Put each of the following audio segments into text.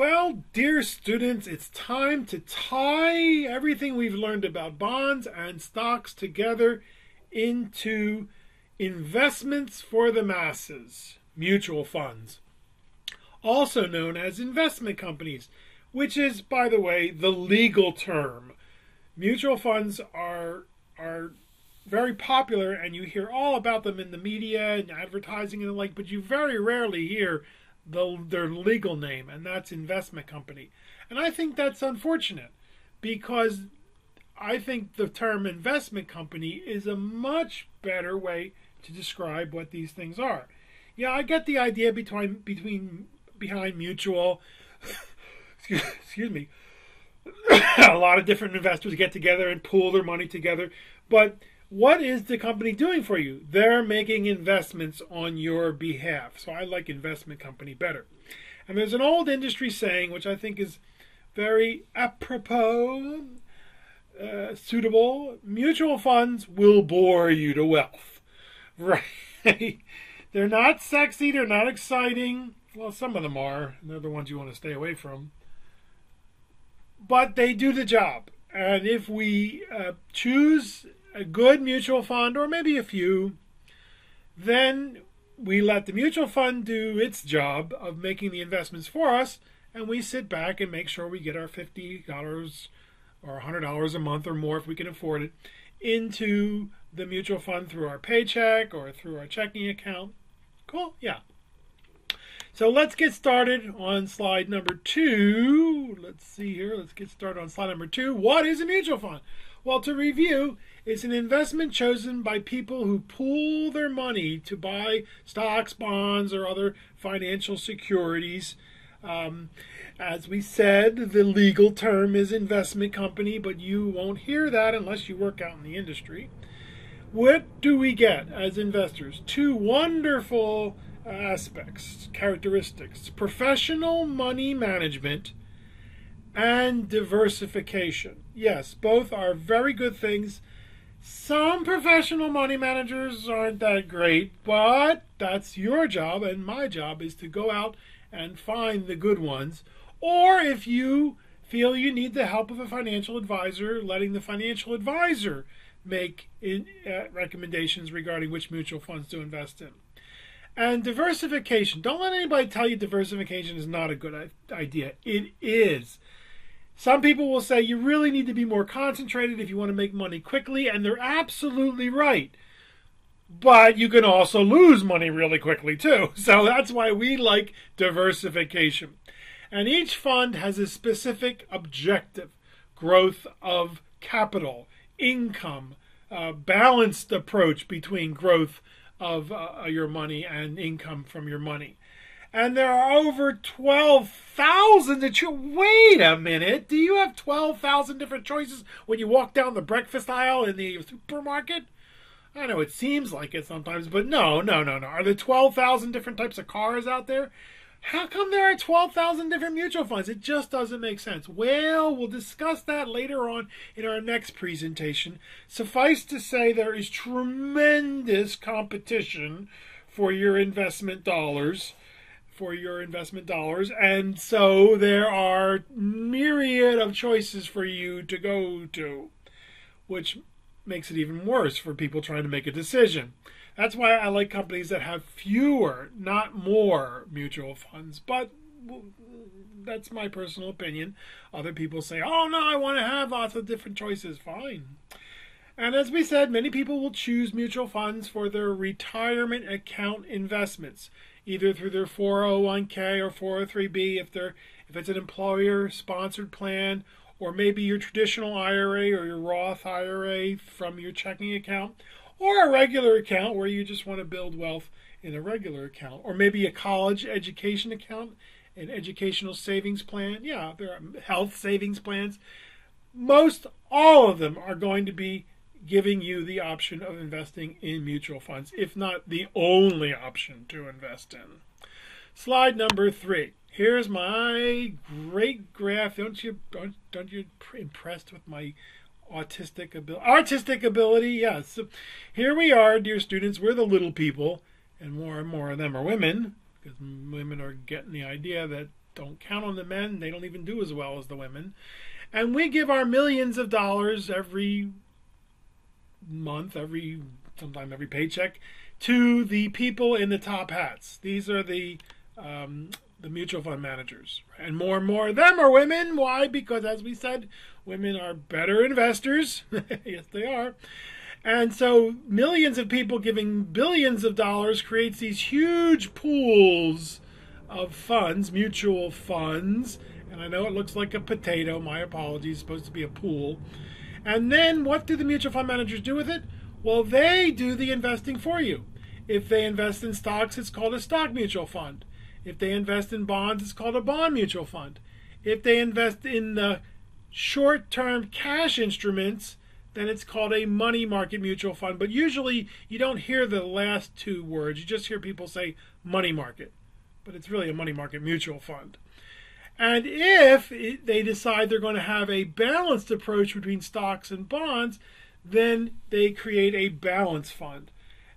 Well, dear students, it's time to tie everything we've learned about bonds and stocks together into investments for the masses, mutual funds, also known as investment companies, which is, by the way, the legal term. Mutual funds are are very popular and you hear all about them in the media and advertising and the like, but you very rarely hear the, their legal name, and that's investment company. And I think that's unfortunate because I think the term investment company is a much better way to describe what these things are. Yeah, I get the idea between between behind mutual excuse, excuse me a lot of different investors get together and pool their money together, but what is the company doing for you? They're making investments on your behalf. So I like investment company better. And there's an old industry saying, which I think is very apropos, uh, suitable mutual funds will bore you to wealth. Right? they're not sexy, they're not exciting. Well, some of them are. They're the ones you want to stay away from. But they do the job. And if we uh, choose a good mutual fund, or maybe a few, then we let the mutual fund do its job of making the investments for us, and we sit back and make sure we get our $50 or $100 a month or more if we can afford it into the mutual fund through our paycheck or through our checking account. Cool? Yeah. So let's get started on slide number two. Let's see here. Let's get started on slide number two. What is a mutual fund? Well, to review, it's an investment chosen by people who pool their money to buy stocks, bonds, or other financial securities. Um, as we said, the legal term is investment company, but you won't hear that unless you work out in the industry. What do we get as investors? Two wonderful aspects, characteristics professional money management and diversification. Yes, both are very good things some professional money managers aren't that great, but that's your job, and my job is to go out and find the good ones. Or if you feel you need the help of a financial advisor, letting the financial advisor make in, uh, recommendations regarding which mutual funds to invest in. And diversification. Don't let anybody tell you diversification is not a good idea. It is. Some people will say you really need to be more concentrated if you want to make money quickly, and they're absolutely right. But you can also lose money really quickly too. So that's why we like diversification. And each fund has a specific objective growth of capital, income, uh, balanced approach between growth of uh, your money and income from your money and there are over 12,000 that you wait a minute do you have 12,000 different choices when you walk down the breakfast aisle in the supermarket I know it seems like it sometimes but no no no no are there 12,000 different types of cars out there how come there are 12,000 different mutual funds? It just doesn't make sense. Well, we'll discuss that later on in our next presentation. Suffice to say, there is tremendous competition for your investment dollars for your investment dollars. And so there are myriad of choices for you to go to, which makes it even worse for people trying to make a decision. That's why I like companies that have fewer, not more mutual funds. But that's my personal opinion. Other people say, oh no, I want to have lots of different choices. Fine. And as we said, many people will choose mutual funds for their retirement account investments either through their 401k or 403b if they're if it's an employer sponsored plan or maybe your traditional IRA or your Roth IRA from your checking account or a regular account where you just want to build wealth in a regular account or maybe a college education account an educational savings plan. Yeah there are health savings plans. Most all of them are going to be giving you the option of investing in mutual funds, if not the only option to invest in. Slide number three. Here's my great graph. Don't you don't, don't you impressed with my autistic ability? Artistic ability, yes. So here we are, dear students. We're the little people, and more and more of them are women, because women are getting the idea that don't count on the men. They don't even do as well as the women. And we give our millions of dollars every month, every sometime every paycheck, to the people in the top hats. These are the um, the mutual fund managers, and more and more of them are women. Why? Because as we said, women are better investors. yes, they are. And so millions of people giving billions of dollars creates these huge pools of funds, mutual funds. And I know it looks like a potato. My apologies. It's supposed to be a pool. And then what do the mutual fund managers do with it? Well, they do the investing for you. If they invest in stocks, it's called a stock mutual fund. If they invest in bonds, it's called a bond mutual fund. If they invest in the short term cash instruments, then it's called a money market mutual fund. But usually you don't hear the last two words, you just hear people say money market. But it's really a money market mutual fund. And if they decide they're going to have a balanced approach between stocks and bonds, then they create a balance fund.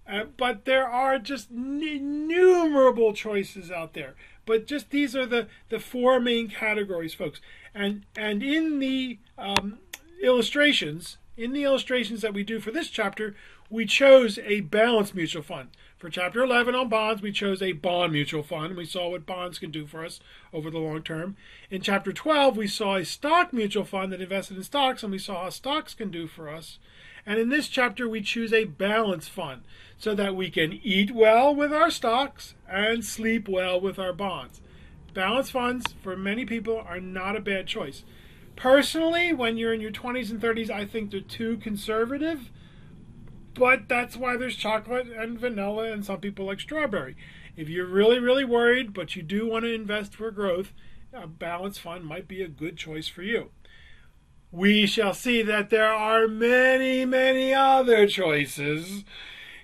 Uh, but there are just innumerable choices out there. But just these are the, the four main categories, folks. And and in the um, illustrations, in the illustrations that we do for this chapter, we chose a balanced mutual fund. For chapter 11 on bonds, we chose a bond mutual fund. And we saw what bonds can do for us over the long term. In chapter 12, we saw a stock mutual fund that invested in stocks, and we saw how stocks can do for us. And in this chapter, we choose a balance fund so that we can eat well with our stocks and sleep well with our bonds. Balance funds, for many people, are not a bad choice. Personally, when you're in your 20s and 30s, I think they're too conservative, but that's why there's chocolate and vanilla, and some people like strawberry. If you're really, really worried, but you do want to invest for growth, a balanced fund might be a good choice for you we shall see that there are many, many other choices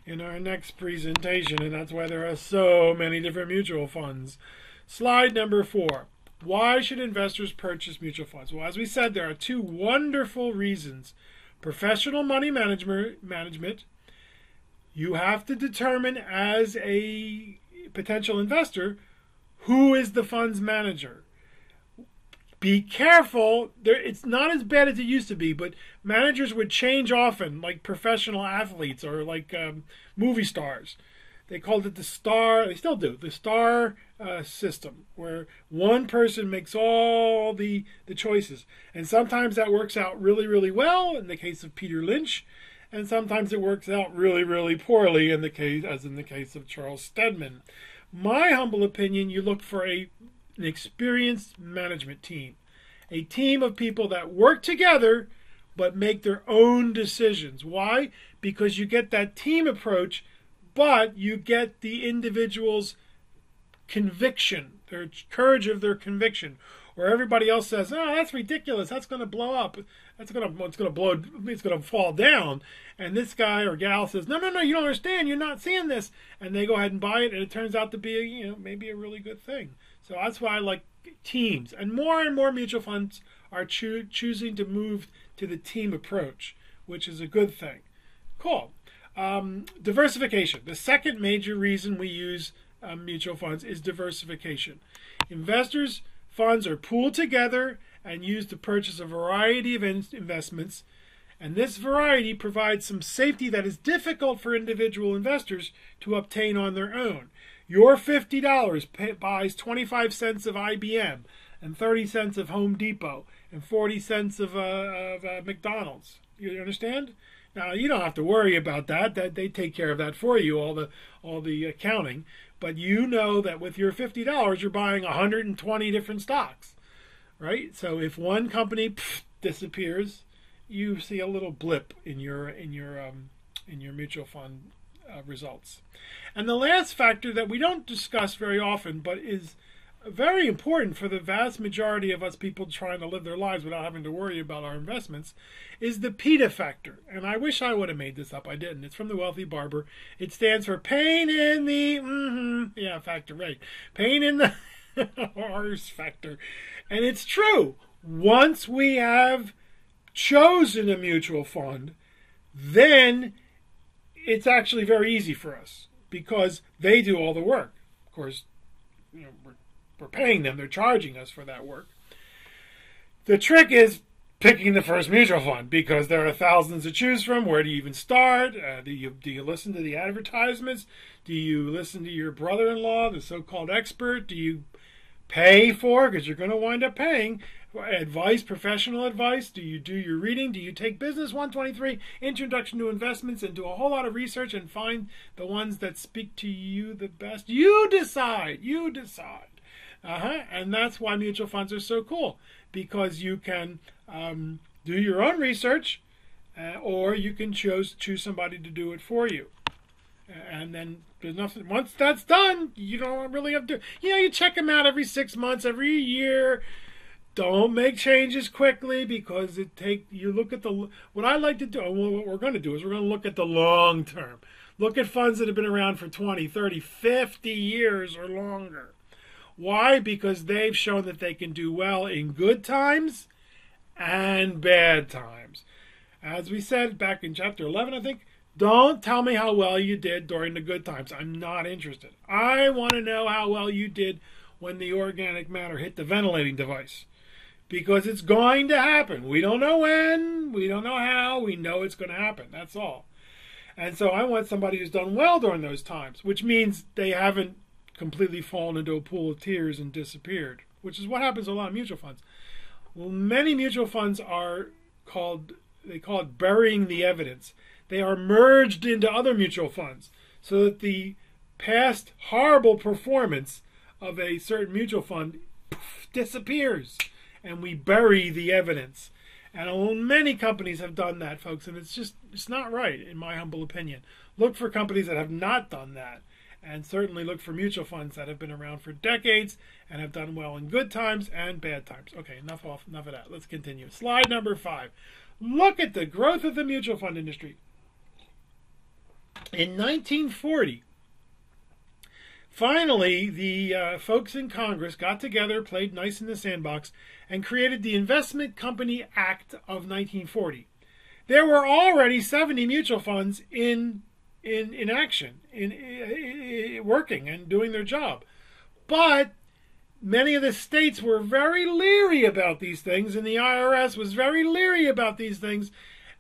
in our next presentation, and that's why there are so many different mutual funds. Slide number four. Why should investors purchase mutual funds? Well, as we said, there are two wonderful reasons. Professional money management, management you have to determine as a potential investor who is the fund's manager be careful. There, it's not as bad as it used to be, but managers would change often, like professional athletes or like um, movie stars. They called it the star. They still do the star uh, system, where one person makes all the the choices, and sometimes that works out really, really well. In the case of Peter Lynch, and sometimes it works out really, really poorly in the case, as in the case of Charles Steadman. My humble opinion: you look for a an experienced management team, a team of people that work together but make their own decisions. Why? Because you get that team approach, but you get the individual's conviction, their courage of their conviction. Where everybody else says, "Oh, that's ridiculous. That's going to blow up. That's going to it's going to blow. It's going to fall down." And this guy or gal says, "No, no, no. You don't understand. You're not seeing this." And they go ahead and buy it, and it turns out to be, a, you know, maybe a really good thing. So that's why I like teams. And more and more mutual funds are choo- choosing to move to the team approach, which is a good thing. Cool. Um, diversification. The second major reason we use um, mutual funds is diversification. Investors' funds are pooled together and used to purchase a variety of in- investments, and this variety provides some safety that is difficult for individual investors to obtain on their own. Your $50 buys 25 cents of IBM and 30 cents of Home Depot and 40 cents of, uh, of uh, McDonald's. You understand? Now you don't have to worry about that. That they take care of that for you, all the all the accounting. But you know that with your fifty dollars, you're buying 120 different stocks, right? So if one company pff, disappears, you see a little blip in your in your um, in your mutual fund uh, results. And the last factor that we don't discuss very often, but is very important for the vast majority of us people trying to live their lives without having to worry about our investments, is the PITA factor. And I wish I would have made this up. I didn't. It's from the Wealthy Barber. It stands for pain in the mm-hmm, yeah factor, right? Pain in the horse factor, and it's true. Once we have chosen a mutual fund, then it's actually very easy for us because they do all the work. Of course, you know, we're we're paying them; they're charging us for that work. The trick is picking the first mutual fund because there are thousands to choose from. Where do you even start? Uh, do you do you listen to the advertisements? Do you listen to your brother-in-law, the so-called expert? Do you pay for because you're going to wind up paying advice, professional advice? Do you do your reading? Do you take Business 123, Introduction to Investments, and do a whole lot of research and find the ones that speak to you the best? You decide. You decide. Uh huh. And that's why mutual funds are so cool because you can um, do your own research, uh, or you can choose choose somebody to do it for you. And then there's nothing. Once that's done, you don't really have to. You know, you check them out every six months, every year. Don't make changes quickly because it take. You look at the. What I like to do. well, What we're going to do is we're going to look at the long term. Look at funds that have been around for 20, 30, 50 years or longer. Why? Because they've shown that they can do well in good times and bad times. As we said back in chapter 11, I think, don't tell me how well you did during the good times. I'm not interested. I want to know how well you did when the organic matter hit the ventilating device. Because it's going to happen. We don't know when, we don't know how, we know it's going to happen. That's all. And so I want somebody who's done well during those times, which means they haven't completely fallen into a pool of tears and disappeared, which is what happens to a lot of mutual funds. Well, many mutual funds are called, they call it burying the evidence. They are merged into other mutual funds so that the past horrible performance of a certain mutual fund poof, disappears and we bury the evidence. And many companies have done that, folks, and it's just it's not right, in my humble opinion. Look for companies that have not done that and certainly look for mutual funds that have been around for decades and have done well in good times and bad times. Okay, enough off enough of that. Let's continue. Slide number five. Look at the growth of the mutual fund industry. In 1940, finally, the uh, folks in Congress got together, played nice in the sandbox, and created the Investment Company Act of 1940. There were already 70 mutual funds in in in action, in, in, working and doing their job. But many of the states were very leery about these things, and the IRS was very leery about these things.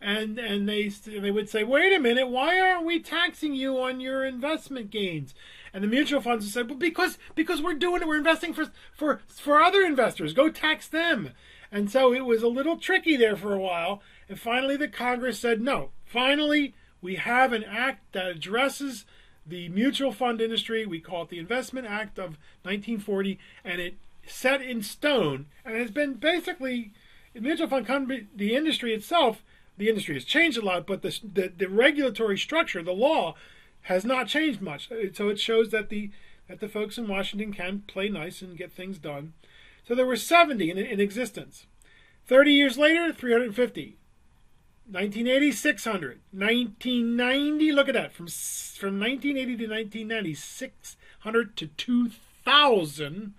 And and they they would say, wait a minute, why aren't we taxing you on your investment gains? And the mutual funds would say, well, because because we're doing it, we're investing for for for other investors. Go tax them. And so it was a little tricky there for a while. And finally, the Congress said, no. Finally, we have an act that addresses the mutual fund industry. We call it the Investment Act of 1940, and it set in stone and has been basically the mutual fund company, the industry itself. The industry has changed a lot, but the, the, the regulatory structure, the law, has not changed much. So it shows that the that the folks in Washington can play nice and get things done. So there were 70 in, in existence. 30 years later, 350. 1980, 600. 1990, look at that. From, from 1980 to 1990, 600 to 2,000.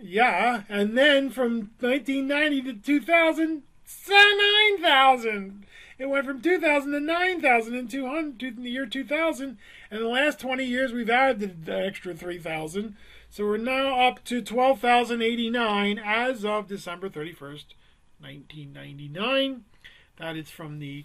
Yeah, and then from 1990 to 2000, 9,000. It went from 2,000 to 9,000 in, 200, in the year 2000. And the last 20 years, we've added the extra 3,000. So we're now up to 12,089 as of December 31st, 1999. That is from the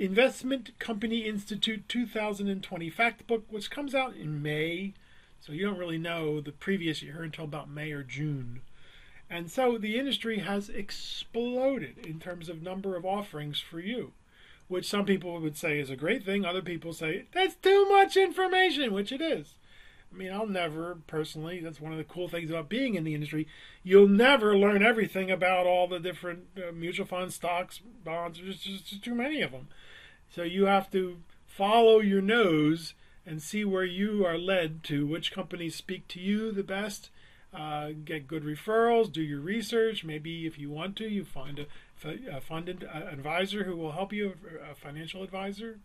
Investment Company Institute 2020 Fact Book, which comes out in May. So you don't really know the previous year until about May or June. And so the industry has exploded in terms of number of offerings for you, which some people would say is a great thing. Other people say that's too much information, which it is. I mean, I'll never personally. That's one of the cool things about being in the industry. You'll never learn everything about all the different uh, mutual funds, stocks, bonds. There's just, just too many of them. So you have to follow your nose and see where you are led to, which companies speak to you the best. Uh, get good referrals, do your research. Maybe if you want to, you find a, a fund advisor who will help you, a financial advisor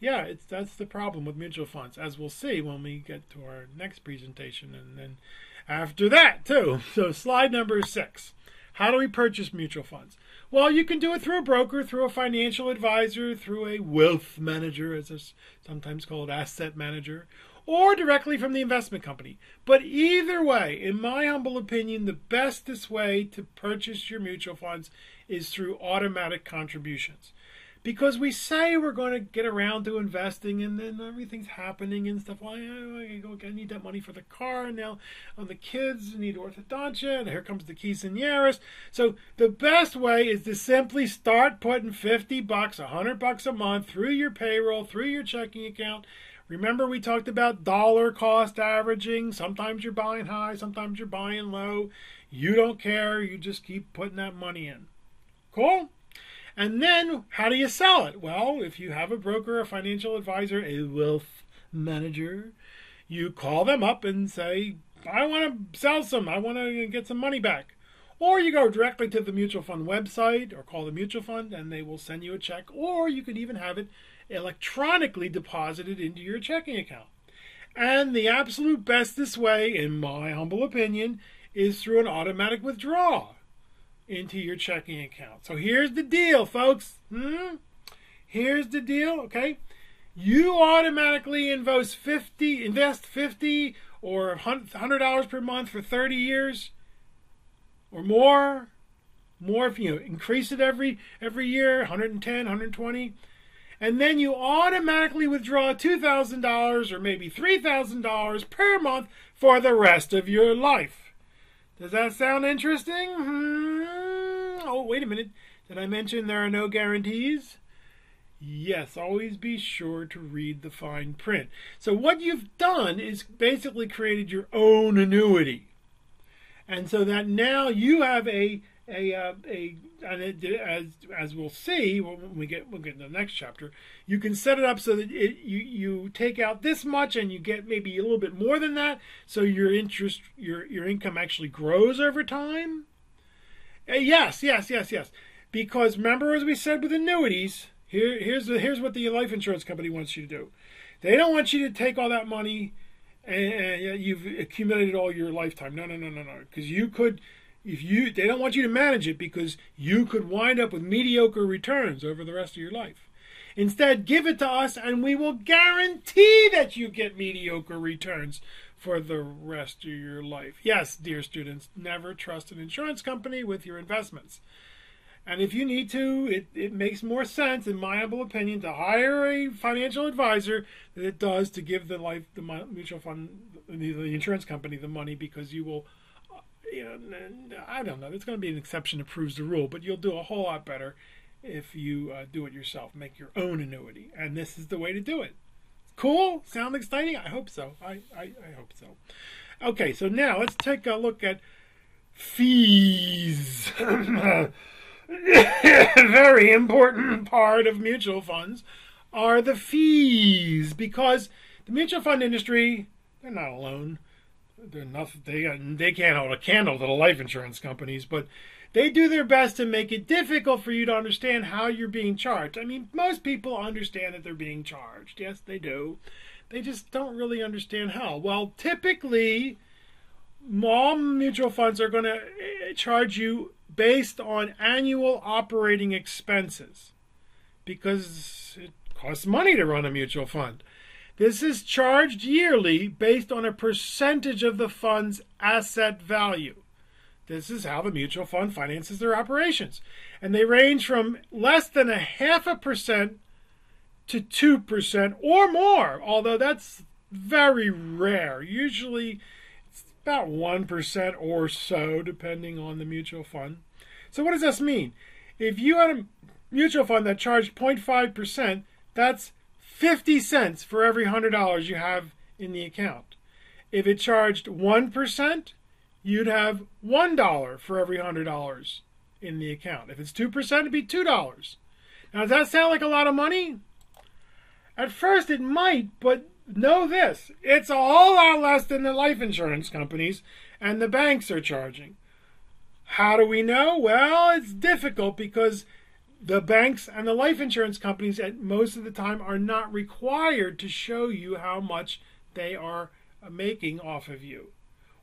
yeah, it's that's the problem with mutual funds, as we'll see when we get to our next presentation, and then after that too. So slide number six. How do we purchase mutual funds? Well, you can do it through a broker, through a financial advisor, through a wealth manager, as it's sometimes called asset manager, or directly from the investment company. But either way, in my humble opinion, the bestest way to purchase your mutual funds is through automatic contributions because we say we're going to get around to investing and then everything's happening and stuff. Well, I, I need that money for the car now on the kids need orthodontia and here comes the quinceañeras. So the best way is to simply start putting 50 bucks, 100 bucks a month through your payroll, through your checking account. Remember we talked about dollar cost averaging. Sometimes you're buying high, sometimes you're buying low. You don't care. You just keep putting that money in. Cool? And then, how do you sell it? Well, if you have a broker, a financial advisor, a wealth manager, you call them up and say, I want to sell some, I want to get some money back. Or you go directly to the mutual fund website or call the mutual fund and they will send you a check. Or you could even have it electronically deposited into your checking account. And the absolute best this way, in my humble opinion, is through an automatic withdrawal into your checking account. So here's the deal, folks. Hmm? Here's the deal, okay? You automatically invest 50, invest 50 or $100 per month for 30 years or more. More if you know, increase it every every year, 110, 120. And then you automatically withdraw $2,000 or maybe $3,000 per month for the rest of your life. Does that sound interesting? Hmm? Oh, wait a minute. Did I mention there are no guarantees? Yes, always be sure to read the fine print. So, what you've done is basically created your own annuity. And so that now you have a a uh, a and it, as as we'll see when we get we'll get in the next chapter, you can set it up so that it, you you take out this much and you get maybe a little bit more than that, so your interest your your income actually grows over time. Uh, yes, yes, yes, yes. Because remember, as we said with annuities, here here's the, here's what the life insurance company wants you to do. They don't want you to take all that money and, and you've accumulated all your lifetime. No, no, no, no, no. Because you could if you they don't want you to manage it because you could wind up with mediocre returns over the rest of your life. Instead, give it to us and we will guarantee that you get mediocre returns for the rest of your life. Yes, dear students, never trust an insurance company with your investments. And if you need to, it, it makes more sense, in my humble opinion, to hire a financial advisor than it does to give the life, the mutual fund, the, the insurance company the money because you will you know, I don't know. It's going to be an exception that proves the rule, but you'll do a whole lot better if you uh, do it yourself. Make your own annuity, and this is the way to do it. Cool? Sound exciting? I hope so. I, I, I hope so. Okay, so now let's take a look at fees. Very important part of mutual funds are the fees because the mutual fund industry, they're not alone they're nothing. They they can't hold a candle to the life insurance companies, but they do their best to make it difficult for you to understand how you're being charged. I mean, most people understand that they're being charged. Yes, they do. They just don't really understand how. Well, typically, all mutual funds are going to eh, charge you based on annual operating expenses because it costs money to run a mutual fund. This is charged yearly based on a percentage of the fund's asset value. This is how the mutual fund finances their operations. And they range from less than a half a percent to 2% or more, although that's very rare. Usually it's about 1% or so, depending on the mutual fund. So, what does this mean? If you had a mutual fund that charged 0.5%, that's 50 cents for every $100 you have in the account. If it charged 1%, you'd have $1 for every $100 in the account. If it's 2%, it'd be $2. Now, does that sound like a lot of money? At first, it might, but know this it's a whole lot less than the life insurance companies and the banks are charging. How do we know? Well, it's difficult because the banks and the life insurance companies at most of the time are not required to show you how much they are making off of you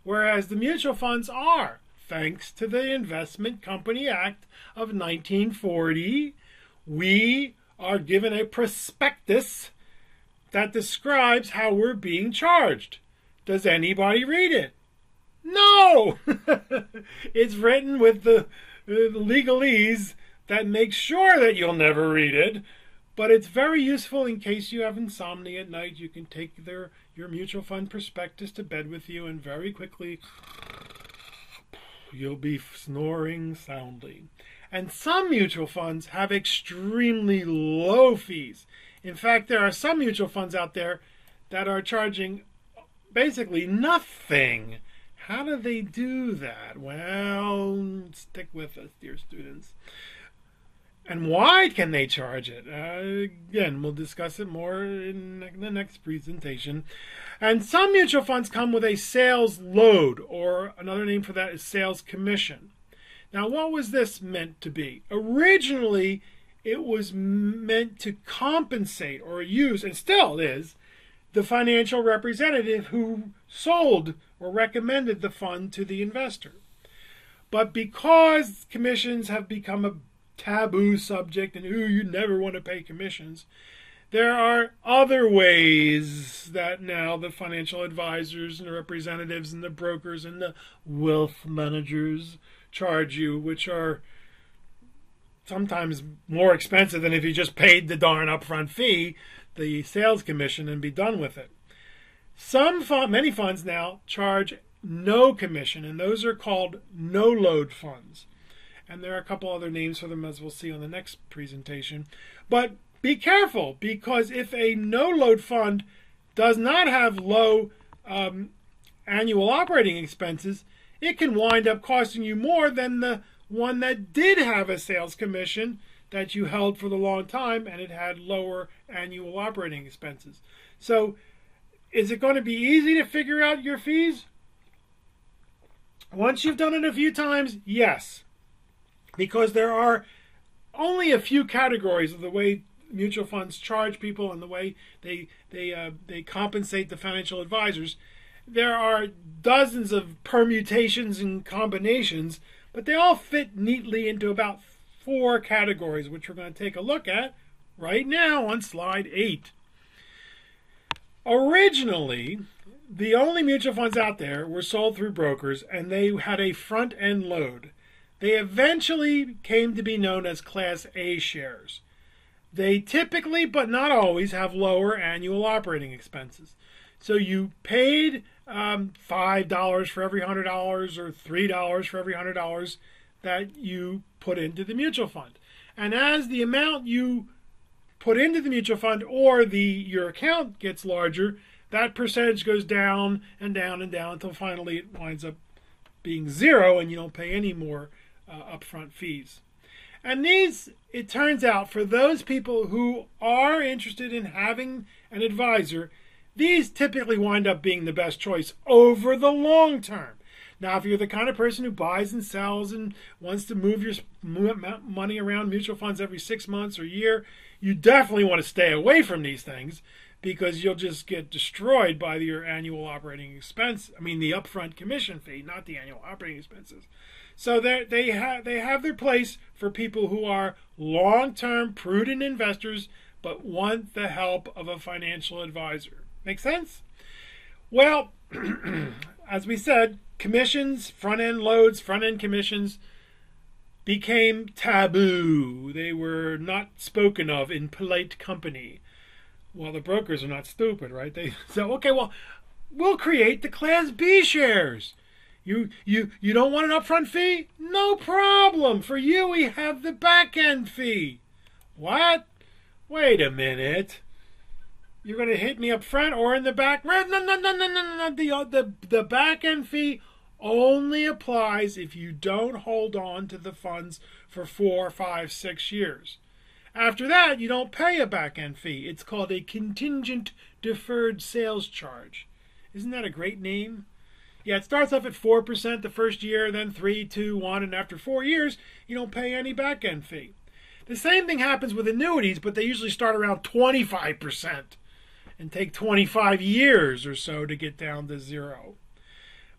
whereas the mutual funds are thanks to the investment company act of 1940 we are given a prospectus that describes how we're being charged. Does anybody read it? No! it's written with the, uh, the legalese that makes sure that you'll never read it, but it's very useful in case you have insomnia at night. You can take their your mutual fund prospectus to bed with you, and very quickly you'll be snoring soundly. And some mutual funds have extremely low fees. In fact, there are some mutual funds out there that are charging basically nothing. How do they do that? Well, stick with us, dear students. And why can they charge it? Uh, again, we'll discuss it more in the next presentation. And some mutual funds come with a sales load, or another name for that is sales commission. Now, what was this meant to be? Originally, it was meant to compensate or use, and still is, the financial representative who sold or recommended the fund to the investor. But because commissions have become a taboo subject and ooh, you never want to pay commissions. There are other ways that now the financial advisors and the representatives and the brokers and the wealth managers charge you, which are sometimes more expensive than if you just paid the darn upfront fee, the sales commission, and be done with it. Some fund, many funds now charge no commission, and those are called no load funds and there are a couple other names for them as we'll see on the next presentation. But be careful because if a no load fund does not have low um, annual operating expenses, it can wind up costing you more than the one that did have a sales commission that you held for the long time and it had lower annual operating expenses. So, is it going to be easy to figure out your fees? Once you've done it a few times, yes because there are only a few categories of the way mutual funds charge people and the way they they uh, they compensate the financial advisors. There are dozens of permutations and combinations, but they all fit neatly into about four categories, which we're going to take a look at right now on slide eight. Originally, the only mutual funds out there were sold through brokers, and they had a front end load. They eventually came to be known as Class A shares. They typically, but not always, have lower annual operating expenses. So you paid um, $5 for every $100 or $3 for every $100 that you put into the mutual fund. And as the amount you put into the mutual fund or the your account gets larger, that percentage goes down and down and down until finally it winds up being zero and you don't pay any more uh, upfront fees. And these, it turns out, for those people who are interested in having an advisor, these typically wind up being the best choice over the long term. Now, if you're the kind of person who buys and sells and wants to move your money around mutual funds every six months or year, you definitely want to stay away from these things because you'll just get destroyed by your annual operating expense. I mean, the upfront commission fee, not the annual operating expenses. So they have they have their place for people who are long-term prudent investors but want the help of a financial advisor. Make sense? Well, as we said, commissions, front-end loads, front-end commissions became taboo. They were not spoken of in polite company. Well, the brokers are not stupid, right? They said, okay, well, we'll create the Class B shares. You you you don't want an upfront fee? No problem. For you we have the back end fee. What? Wait a minute. You're going to hit me up front or in the back? No, no, no, no, no, no. no. The, the, the back end fee only applies if you don't hold on to the funds for four, five, six years. After that, you don't pay a back end fee. It's called a contingent deferred sales charge. Isn't that a great name? Yeah, it starts off at 4% the first year, then 3, 2, 1, and after four years, you don't pay any back end fee. The same thing happens with annuities, but they usually start around 25% and take 25 years or so to get down to zero.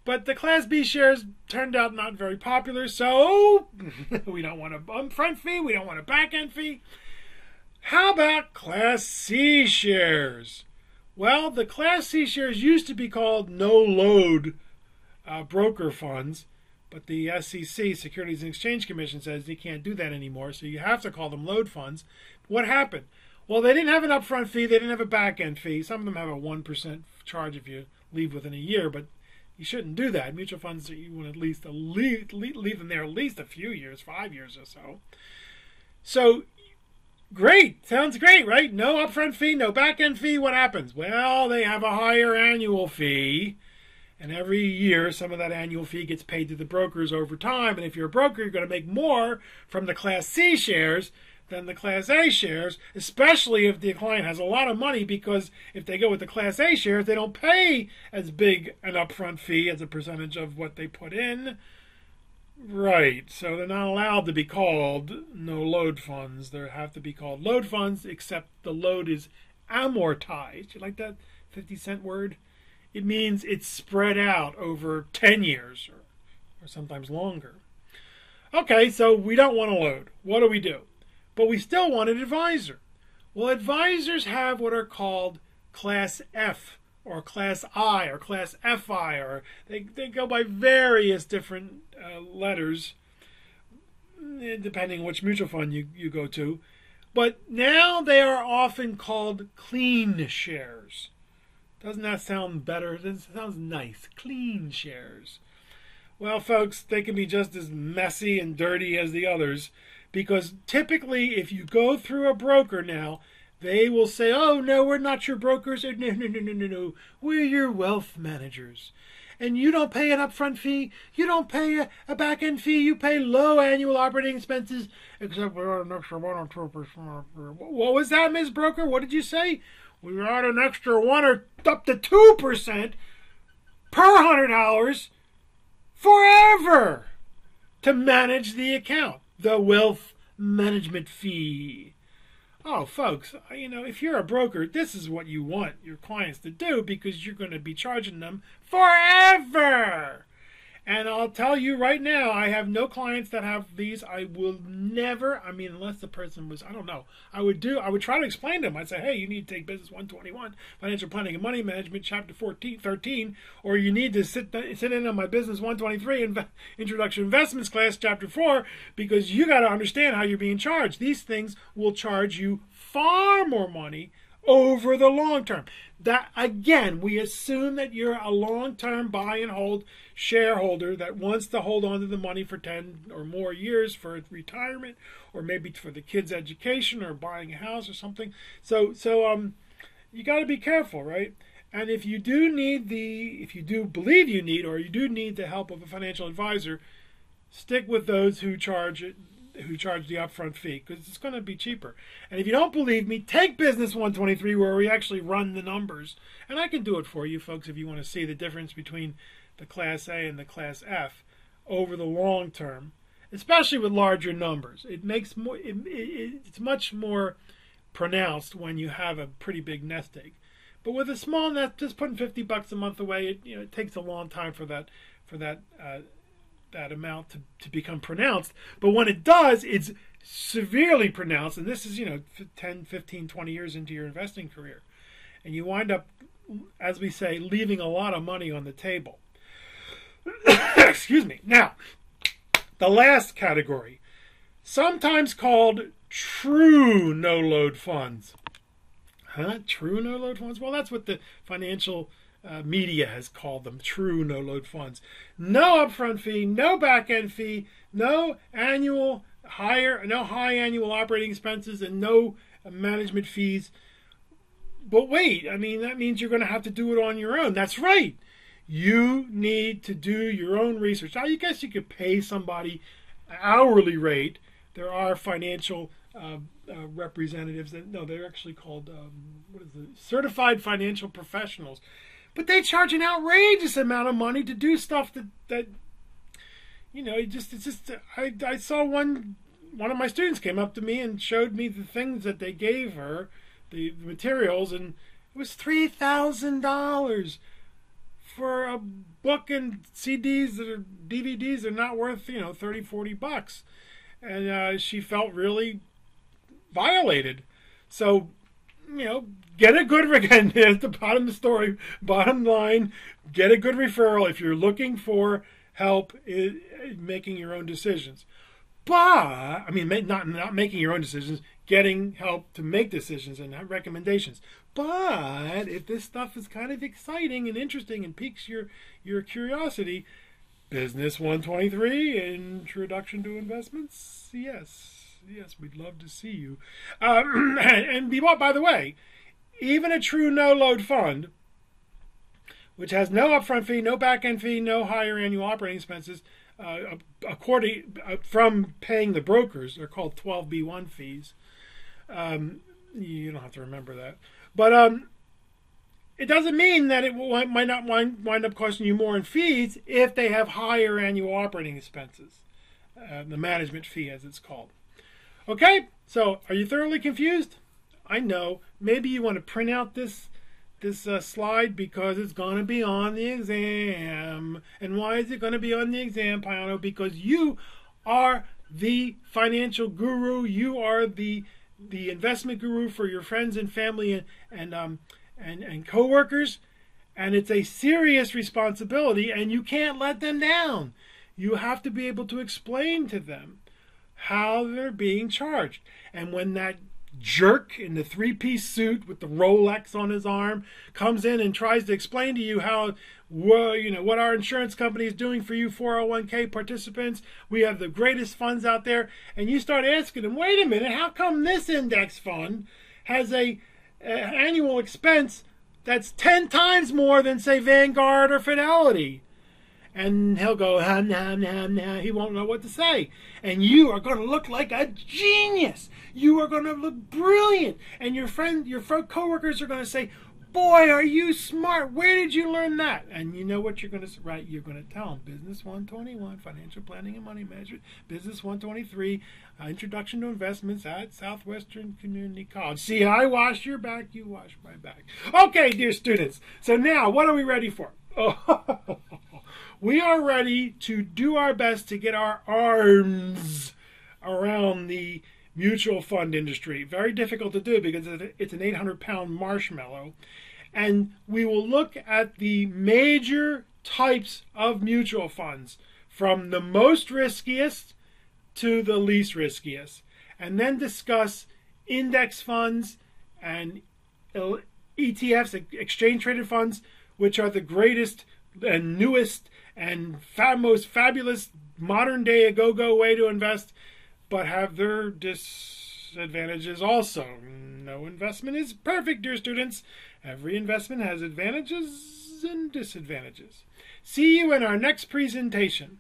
But the Class B shares turned out not very popular, so we don't want a upfront fee, we don't want a back end fee. How about Class C shares? Well, the Class C shares used to be called no load uh, broker funds, but the SEC, Securities and Exchange Commission, says you can't do that anymore, so you have to call them load funds. What happened? Well, they didn't have an upfront fee, they didn't have a back end fee. Some of them have a 1% charge if you leave within a year, but you shouldn't do that. Mutual funds, you want at least leave, leave them there at least a few years, five years or so. So, great, sounds great, right? No upfront fee, no back end fee. What happens? Well, they have a higher annual fee and every year, some of that annual fee gets paid to the brokers over time. And if you're a broker, you're going to make more from the Class C shares than the Class A shares, especially if the client has a lot of money, because if they go with the Class A shares, they don't pay as big an upfront fee as a percentage of what they put in. Right, so they're not allowed to be called no load funds. They have to be called load funds, except the load is amortized. You like that 50 cent word? It means it's spread out over 10 years or, or sometimes longer. Okay, so we don't want to load. What do we do? But we still want an advisor. Well, advisors have what are called Class F or Class I or Class FI, or they, they go by various different uh, letters eh, depending which mutual fund you, you go to. But now they are often called clean shares. Doesn't that sound better? That sounds nice. Clean shares. Well, folks, they can be just as messy and dirty as the others because typically, if you go through a broker now, they will say, Oh, no, we're not your brokers. No, no, no, no, no, no. We're your wealth managers. And you don't pay an upfront fee. You don't pay a, back end fee. You pay low annual operating expenses, except for an extra 1 or 2%. What was that, Ms. Broker? What did you say? we add an extra one or up to two percent per hundred dollars forever to manage the account, the wealth management fee. Oh, folks, you know, if you're a broker, this is what you want your clients to do because you're going to be charging them forever. And I'll tell you right now, I have no clients that have these. I will never, I mean, unless the person was, I don't know, I would do, I would try to explain to them. I'd say, hey, you need to take Business 121, Financial Planning and Money Management, Chapter 14, 13, or you need to sit, sit in on my Business 123 Inv- Introduction Investments class, Chapter 4, because you got to understand how you're being charged. These things will charge you far more money over the long term. That again, we assume that you're a long-term buy and hold shareholder that wants to hold on to the money for 10 or more years for retirement or maybe for the kids' education or buying a house or something. So so um you got to be careful, right? And if you do need the if you do believe you need or you do need the help of a financial advisor, stick with those who charge it who charge the upfront fee because it's going to be cheaper. And if you don't believe me, take Business 123 where we actually run the numbers. And I can do it for you folks if you want to see the difference between the Class A and the Class F over the long term, especially with larger numbers. It makes more it, it, it's much more pronounced when you have a pretty big nest egg. But with a small nest, just putting 50 bucks a month away, it, you know, it takes a long time for that for that uh, that amount to, to become pronounced. But when it does, it's severely pronounced. And this is, you know, 10, 15, 20 years into your investing career. And you wind up, as we say, leaving a lot of money on the table. Excuse me. Now, the last category, sometimes called true no load funds. Huh? True no load funds? Well, that's what the financial uh, media has called them true no load funds. No upfront fee, no back end fee, no annual higher, no high annual operating expenses, and no management fees. But wait, I mean, that means you're going to have to do it on your own. That's right. You need to do your own research. Now, you guess you could pay somebody hourly rate. There are financial uh, uh, representatives that no, they're actually called um, what is it? Certified financial professionals but they charge an outrageous amount of money to do stuff that that you know, it just it's just I I saw one one of my students came up to me and showed me the things that they gave her, the, the materials, and it was three thousand dollars for a book and CDs that are DVDs are not worth you know 30, 40 bucks, and uh, she felt really violated. So you know, get a good again. At the bottom of the story, bottom line, get a good referral if you're looking for help in making your own decisions. But I mean, not not making your own decisions, getting help to make decisions and recommendations. But if this stuff is kind of exciting and interesting and piques your your curiosity, Business 123, Introduction to Investments, yes. Yes, we'd love to see you. Um, and, and by the way, even a true no-load fund, which has no upfront fee, no back-end fee, no higher annual operating expenses, uh, according uh, from paying the brokers, they're called 12b1 fees. Um, you don't have to remember that, but um, it doesn't mean that it will, might not wind, wind up costing you more in fees if they have higher annual operating expenses, uh, the management fee, as it's called. Okay, so are you thoroughly confused? I know. Maybe you want to print out this this uh, slide because it's going to be on the exam. And why is it going to be on the exam, Piano? Because you are the financial guru. You are the the investment guru for your friends and family and and um, and and coworkers. And it's a serious responsibility, and you can't let them down. You have to be able to explain to them how they're being charged. And when that jerk in the three piece suit with the Rolex on his arm comes in and tries to explain to you how well, you know what our insurance company is doing for you 401k participants. We have the greatest funds out there. And you start asking him wait a minute how come this index fund has a, a annual expense that's 10 times more than say Vanguard or Fidelity and he'll go hum hum hum hum. He won't know what to say, and you are going to look like a genius. You are going to look brilliant, and your friend, your coworkers are going to say, "Boy, are you smart! Where did you learn that?" And you know what you're going to write? You're going to tell them Business 121, Financial Planning and Money Management, Business 123, uh, Introduction to Investments at Southwestern Community College. See, I wash your back, you wash my back. Okay, dear students. So now, what are we ready for? Oh. we are ready to do our best to get our arms around the mutual fund industry. Very difficult to do because it's an 800 pound marshmallow. And we will look at the major types of mutual funds from the most riskiest to the least riskiest, and then discuss index funds and ETFs, exchange traded funds, which are the greatest and newest and fa- most fabulous modern day go go way to invest, but have their disadvantages also. No investment is perfect, dear students. Every investment has advantages and disadvantages. See you in our next presentation.